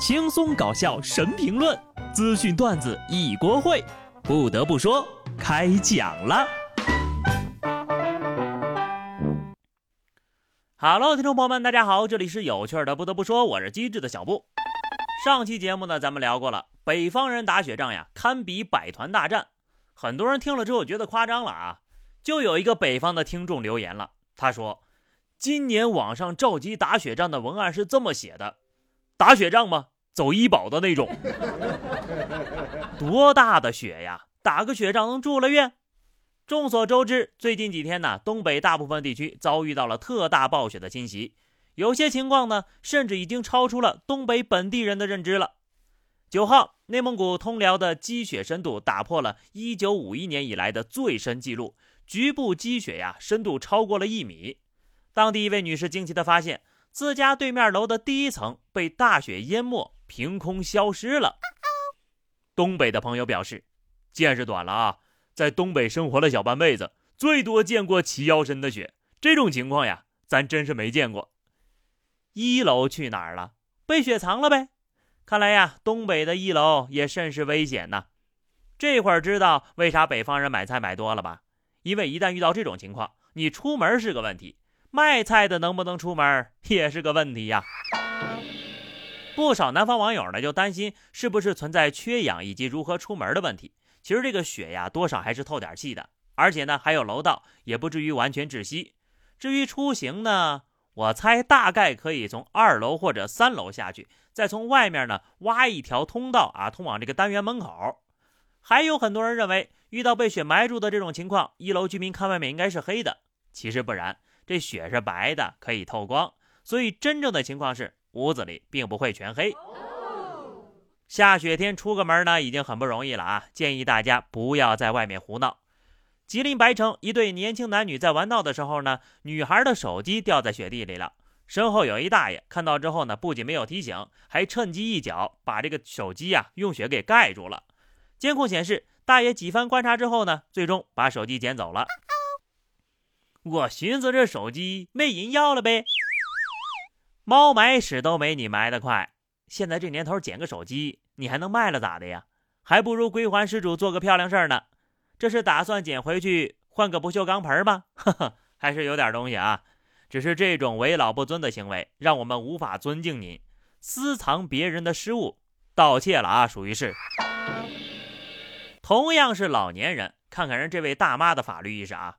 轻松搞笑神评论，资讯段子一锅烩。不得不说，开讲了。Hello，听众朋友们，大家好，这里是有趣的。不得不说，我是机智的小布。上期节目呢，咱们聊过了，北方人打雪仗呀，堪比百团大战。很多人听了之后觉得夸张了啊。就有一个北方的听众留言了，他说：“今年网上召集打雪仗的文案是这么写的，打雪仗吗？走医保的那种。多大的雪呀？打个雪仗能住了院？众所周知，最近几天呢，东北大部分地区遭遇到了特大暴雪的侵袭，有些情况呢，甚至已经超出了东北本地人的认知了。九号，内蒙古通辽的积雪深度打破了1951年以来的最深记录。”局部积雪呀，深度超过了一米。当地一位女士惊奇地发现，自家对面楼的第一层被大雪淹没，凭空消失了。东北的朋友表示，见识短了啊，在东北生活了小半辈子，最多见过齐腰深的雪，这种情况呀，咱真是没见过。一楼去哪儿了？被雪藏了呗。看来呀，东北的一楼也甚是危险呐。这会儿知道为啥北方人买菜买多了吧？因为一旦遇到这种情况，你出门是个问题，卖菜的能不能出门也是个问题呀。不少南方网友呢就担心是不是存在缺氧以及如何出门的问题。其实这个雪呀，多少还是透点气的，而且呢还有楼道，也不至于完全窒息。至于出行呢，我猜大概可以从二楼或者三楼下去，再从外面呢挖一条通道啊，通往这个单元门口。还有很多人认为。遇到被雪埋住的这种情况，一楼居民看外面应该是黑的，其实不然，这雪是白的，可以透光，所以真正的情况是屋子里并不会全黑。下雪天出个门呢，已经很不容易了啊！建议大家不要在外面胡闹。吉林白城一对年轻男女在玩闹的时候呢，女孩的手机掉在雪地里了，身后有一大爷看到之后呢，不仅没有提醒，还趁机一脚把这个手机呀用雪给盖住了。监控显示。大爷几番观察之后呢，最终把手机捡走了。我寻思这手机没人要了呗，猫埋屎都没你埋的快。现在这年头捡个手机，你还能卖了咋的呀？还不如归还失主做个漂亮事儿呢。这是打算捡回去换个不锈钢盆吗？呵呵，还是有点东西啊。只是这种为老不尊的行为，让我们无法尊敬您。私藏别人的失物，盗窃了啊，属于是。同样是老年人，看看人这位大妈的法律意识啊！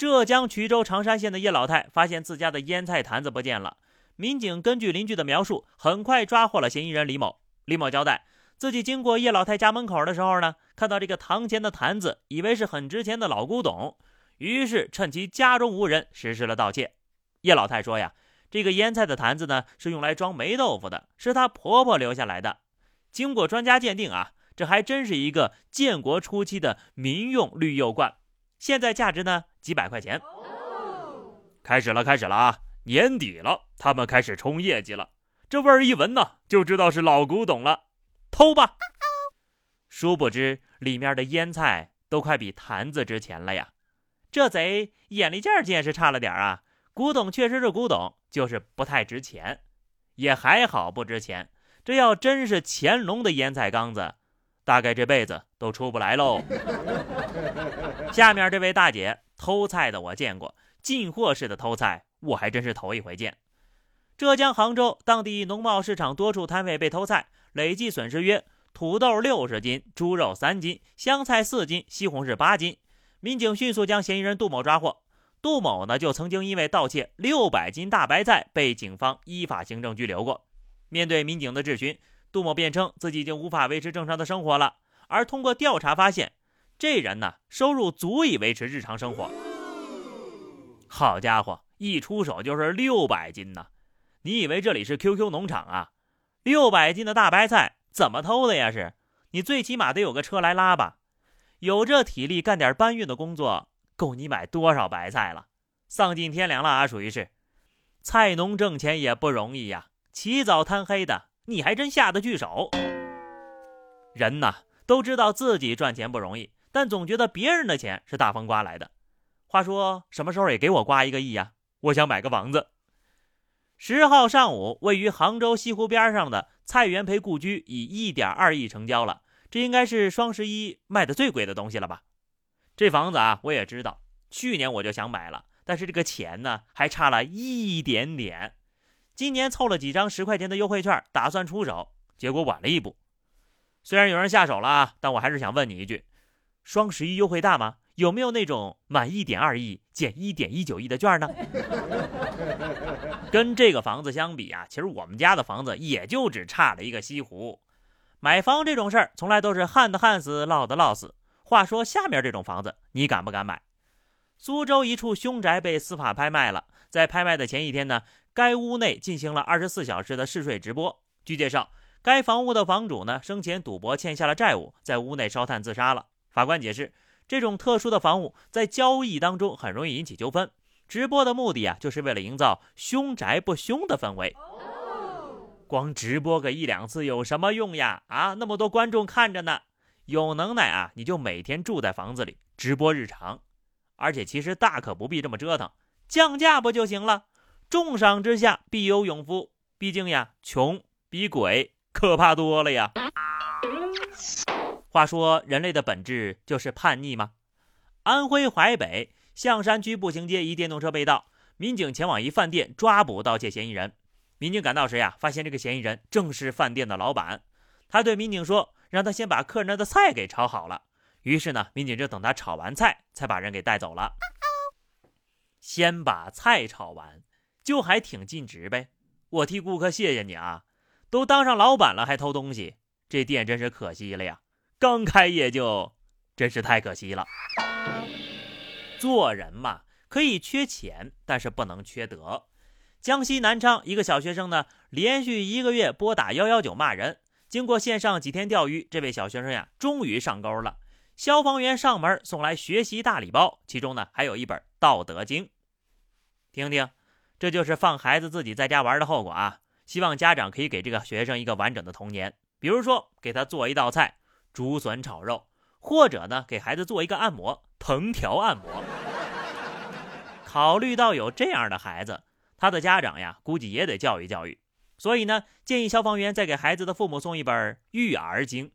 浙江衢州常山县的叶老太发现自家的腌菜坛子不见了，民警根据邻居的描述，很快抓获了嫌疑人李某。李某交代，自己经过叶老太家门口的时候呢，看到这个堂前的坛子，以为是很值钱的老古董，于是趁其家中无人，实施了盗窃。叶老太说呀，这个腌菜的坛子呢，是用来装霉豆腐的，是她婆婆留下来的。经过专家鉴定啊。这还真是一个建国初期的民用绿釉罐，现在价值呢几百块钱。开始了，开始了啊！年底了，他们开始冲业绩了。这味儿一闻呢，就知道是老古董了。偷吧！殊不知里面的腌菜都快比坛子值钱了呀！这贼眼力劲儿见识差了点啊！古董确实是古董，就是不太值钱，也还好不值钱。这要真是乾隆的腌菜缸子。大概这辈子都出不来喽。下面这位大姐偷菜的我见过，进货式的偷菜我还真是头一回见。浙江杭州当地农贸市场多处摊位被偷菜，累计损失约土豆六十斤、猪肉三斤、香菜四斤、西红柿八斤。民警迅速将嫌疑人杜某抓获。杜某呢，就曾经因为盗窃六百斤大白菜被警方依法行政拘留过。面对民警的质询。杜某辩称自己已经无法维持正常的生活了，而通过调查发现，这人呢收入足以维持日常生活。好家伙，一出手就是六百斤呐！你以为这里是 QQ 农场啊？六百斤的大白菜怎么偷的呀？是你最起码得有个车来拉吧？有这体力干点搬运的工作，够你买多少白菜了？丧尽天良了啊！属于是，菜农挣钱也不容易呀，起早贪黑的。你还真下得去手。人呐，都知道自己赚钱不容易，但总觉得别人的钱是大风刮来的。话说，什么时候也给我刮一个亿呀？我想买个房子。十号上午，位于杭州西湖边上的蔡元培故居以一点二亿成交了，这应该是双十一卖的最贵的东西了吧？这房子啊，我也知道，去年我就想买了，但是这个钱呢，还差了一点点。今年凑了几张十块钱的优惠券，打算出手，结果晚了一步。虽然有人下手了，但我还是想问你一句：双十一优惠大吗？有没有那种满一点二亿减一点一九亿的券呢？跟这个房子相比啊，其实我们家的房子也就只差了一个西湖。买房这种事儿，从来都是旱的旱死，涝的涝死。话说下面这种房子，你敢不敢买？苏州一处凶宅被司法拍卖了，在拍卖的前一天呢，该屋内进行了二十四小时的试睡直播。据介绍，该房屋的房主呢，生前赌博欠下了债务，在屋内烧炭自杀了。法官解释。这种特殊的房屋在交易当中很容易引起纠纷。直播的目的啊，就是为了营造凶宅不凶的氛围。光直播个一两次有什么用呀？啊，那么多观众看着呢。有能耐啊，你就每天住在房子里直播日常。而且其实大可不必这么折腾，降价不就行了？重赏之下必有勇夫。毕竟呀，穷比鬼可怕多了呀。话说，人类的本质就是叛逆吗？安徽淮北象山区步行街一电动车被盗，民警前往一饭店抓捕盗窃嫌疑人。民警赶到时呀，发现这个嫌疑人正是饭店的老板。他对民警说：“让他先把客人的菜给炒好了。”于是呢，民警就等他炒完菜，才把人给带走了。先把菜炒完，就还挺尽职呗。我替顾客谢谢你啊！都当上老板了还偷东西，这店真是可惜了呀。刚开业就，真是太可惜了。做人嘛，可以缺钱，但是不能缺德。江西南昌一个小学生呢，连续一个月拨打幺幺九骂人。经过线上几天钓鱼，这位小学生呀，终于上钩了。消防员上门送来学习大礼包，其中呢还有一本《道德经》。听听，这就是放孩子自己在家玩的后果啊！希望家长可以给这个学生一个完整的童年，比如说给他做一道菜。竹笋炒肉，或者呢，给孩子做一个按摩，藤条按摩。考虑到有这样的孩子，他的家长呀，估计也得教育教育。所以呢，建议消防员再给孩子的父母送一本《育儿经》。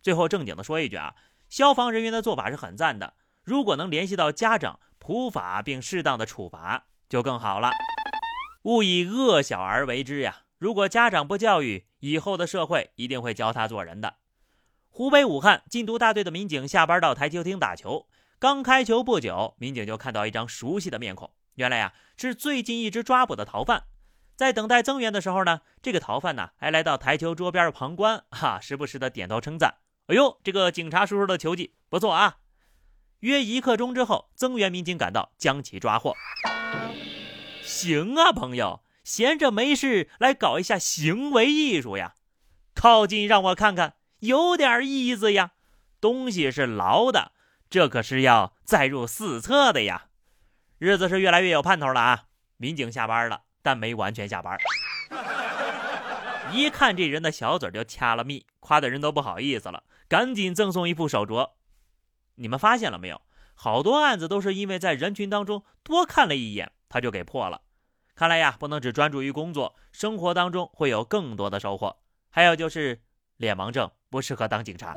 最后正经的说一句啊，消防人员的做法是很赞的。如果能联系到家长，普法并适当的处罚，就更好了。勿以恶小而为之呀！如果家长不教育，以后的社会一定会教他做人的。湖北武汉禁毒大队的民警下班到台球厅打球，刚开球不久，民警就看到一张熟悉的面孔。原来呀，是最近一直抓捕的逃犯。在等待增援的时候呢，这个逃犯呢还来到台球桌边旁观，哈，时不时的点头称赞：“哎呦，这个警察叔叔的球技不错啊！”约一刻钟之后，增援民警赶到，将其抓获。行啊，朋友，闲着没事来搞一下行为艺术呀！靠近让我看看。有点意思呀，东西是牢的，这可是要载入史册的呀。日子是越来越有盼头了啊！民警下班了，但没完全下班。一看这人的小嘴就掐了蜜，夸的人都不好意思了，赶紧赠送一副手镯。你们发现了没有？好多案子都是因为在人群当中多看了一眼，他就给破了。看来呀，不能只专注于工作，生活当中会有更多的收获。还有就是脸盲症。不适合当警察。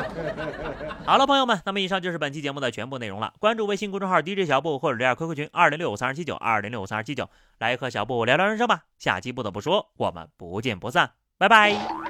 好了，朋友们，那么以上就是本期节目的全部内容了。关注微信公众号 DJ 小布或者加 QQ 群二零六五三二七九二零六五三二七九，来和小布聊聊人生吧。下期不得不说，我们不见不散，拜拜。